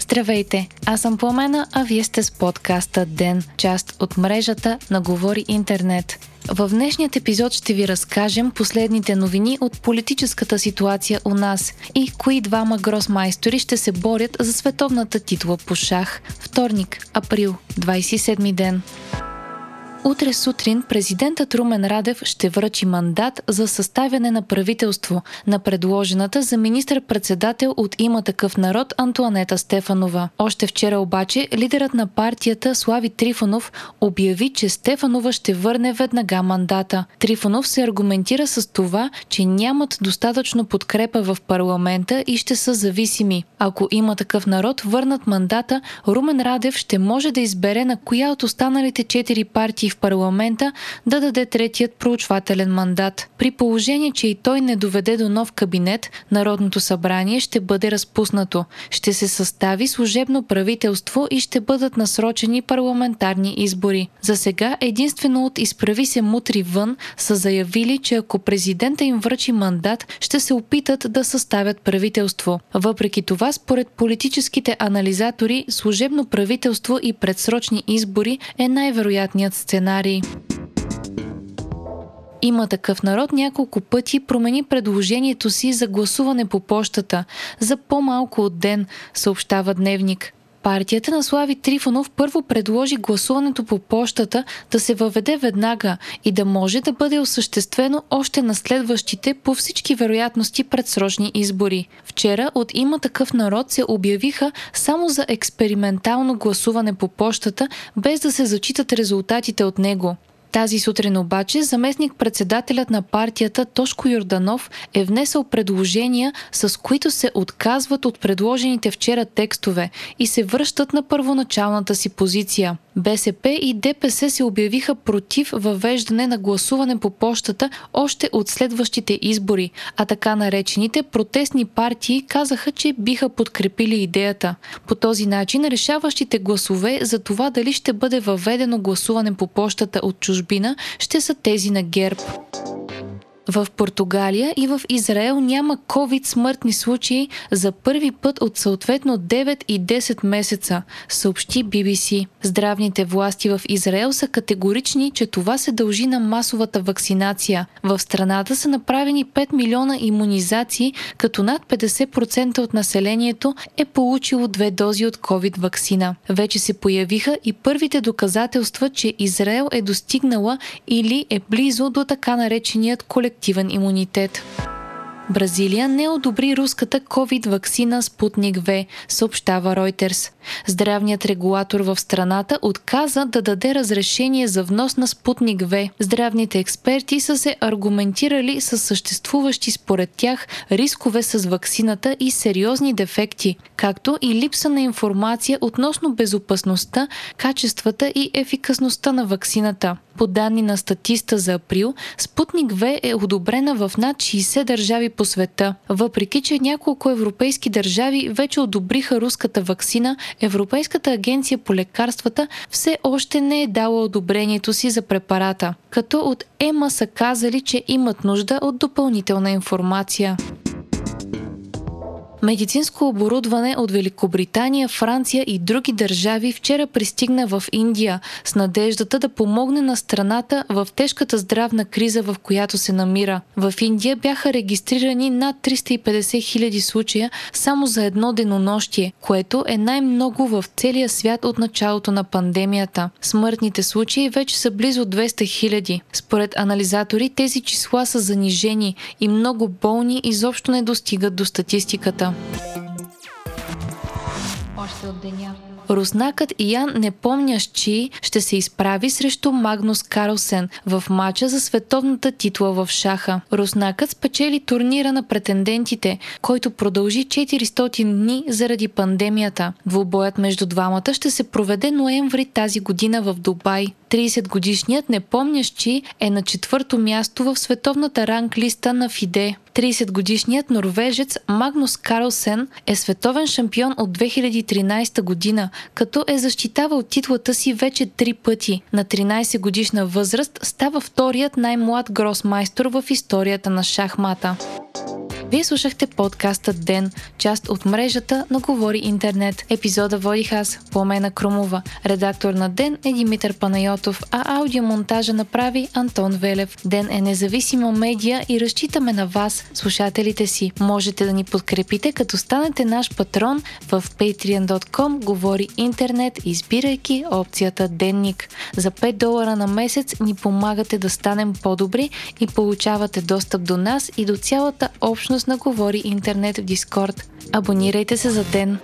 Здравейте, аз съм Пламена, а вие сте с подкаста ДЕН, част от мрежата на Говори Интернет. В днешният епизод ще ви разкажем последните новини от политическата ситуация у нас и кои двама гросмайстори ще се борят за световната титла по шах. Вторник, април, 27 ден. Утре сутрин президентът Румен Радев ще връчи мандат за съставяне на правителство на предложената за министър-председател от има такъв народ Антуанета Стефанова. Още вчера обаче лидерът на партията Слави Трифонов обяви, че Стефанова ще върне веднага мандата. Трифонов се аргументира с това, че нямат достатъчно подкрепа в парламента и ще са зависими. Ако има такъв народ върнат мандата, Румен Радев ще може да избере на коя от останалите четири партии в парламента да даде третият проучвателен мандат. При положение, че и той не доведе до нов кабинет, Народното събрание ще бъде разпуснато. Ще се състави служебно правителство и ще бъдат насрочени парламентарни избори. За сега единствено от изправи се мутри вън са заявили, че ако президента им връчи мандат, ще се опитат да съставят правителство. Въпреки това, според политическите анализатори, служебно правителство и предсрочни избори е най-вероятният сценарий сценарий. Има такъв народ няколко пъти промени предложението си за гласуване по почтата за по-малко от ден, съобщава Дневник. Партията на Слави Трифонов първо предложи гласуването по почтата да се въведе веднага и да може да бъде осъществено още на следващите по всички вероятности предсрочни избори. Вчера от има такъв народ се обявиха само за експериментално гласуване по почтата, без да се зачитат резултатите от него. Тази сутрин обаче заместник-председателят на партията Тошко Йорданов е внесъл предложения, с които се отказват от предложените вчера текстове и се връщат на първоначалната си позиция. БСП и ДПС се обявиха против въвеждане на гласуване по почтата още от следващите избори, а така наречените протестни партии казаха, че биха подкрепили идеята. По този начин решаващите гласове за това дали ще бъде въведено гласуване по почтата от чужбина ще са тези на ГЕРБ. В Португалия и в Израел няма COVID смъртни случаи за първи път от съответно 9 и 10 месеца, съобщи BBC. Здравните власти в Израел са категорични, че това се дължи на масовата вакцинация. В страната са направени 5 милиона иммунизации, като над 50% от населението е получило две дози от COVID вакцина. Вече се появиха и първите доказателства, че Израел е достигнала или е близо до така нареченият колектив колективен имунитет. Бразилия не одобри руската COVID-вакцина Спутник В, съобщава Reuters. Здравният регулатор в страната отказа да даде разрешение за внос на Спутник В. Здравните експерти са се аргументирали с съществуващи според тях рискове с вакцината и сериозни дефекти, както и липса на информация относно безопасността, качествата и ефикасността на вакцината. По данни на статиста за април, Спутник В е одобрена в над 60 държави по света. Въпреки, че няколко европейски държави вече одобриха руската вакцина, Европейската агенция по лекарствата все още не е дала одобрението си за препарата, като от ЕМА са казали, че имат нужда от допълнителна информация. Медицинско оборудване от Великобритания, Франция и други държави вчера пристигна в Индия с надеждата да помогне на страната в тежката здравна криза, в която се намира. В Индия бяха регистрирани над 350 хиляди случая само за едно денонощие, което е най-много в целия свят от началото на пандемията. Смъртните случаи вече са близо 200 хиляди. Според анализатори тези числа са занижени и много болни изобщо не достигат до статистиката. Още от деня. Руснакът Ян Непомнящи ще се изправи срещу Магнус Карлсен в матча за световната титла в шаха. Руснакът спечели турнира на претендентите, който продължи 400 дни заради пандемията. Двубоят между двамата ще се проведе ноември тази година в Дубай. 30-годишният Непомнящи е на четвърто място в световната ранглиста на ФИДЕ. 30-годишният норвежец Магнус Карлсен е световен шампион от 2013 година, като е защитавал титлата си вече три пъти. На 13 годишна възраст става вторият най-млад гросмайстор в историята на шахмата. Вие слушахте подкаста Ден, част от мрежата на Говори Интернет. Епизода водих аз, Пламена Крумова. Редактор на Ден е Димитър Панайотов, а аудиомонтажа направи Антон Велев. Ден е независима медия и разчитаме на вас, слушателите си. Можете да ни подкрепите, като станете наш патрон в patreon.com Говори Интернет, избирайки опцията Денник. За 5 долара на месец ни помагате да станем по-добри и получавате достъп до нас и до цялата общност на Говори Интернет в Дискорд. Абонирайте се за ден!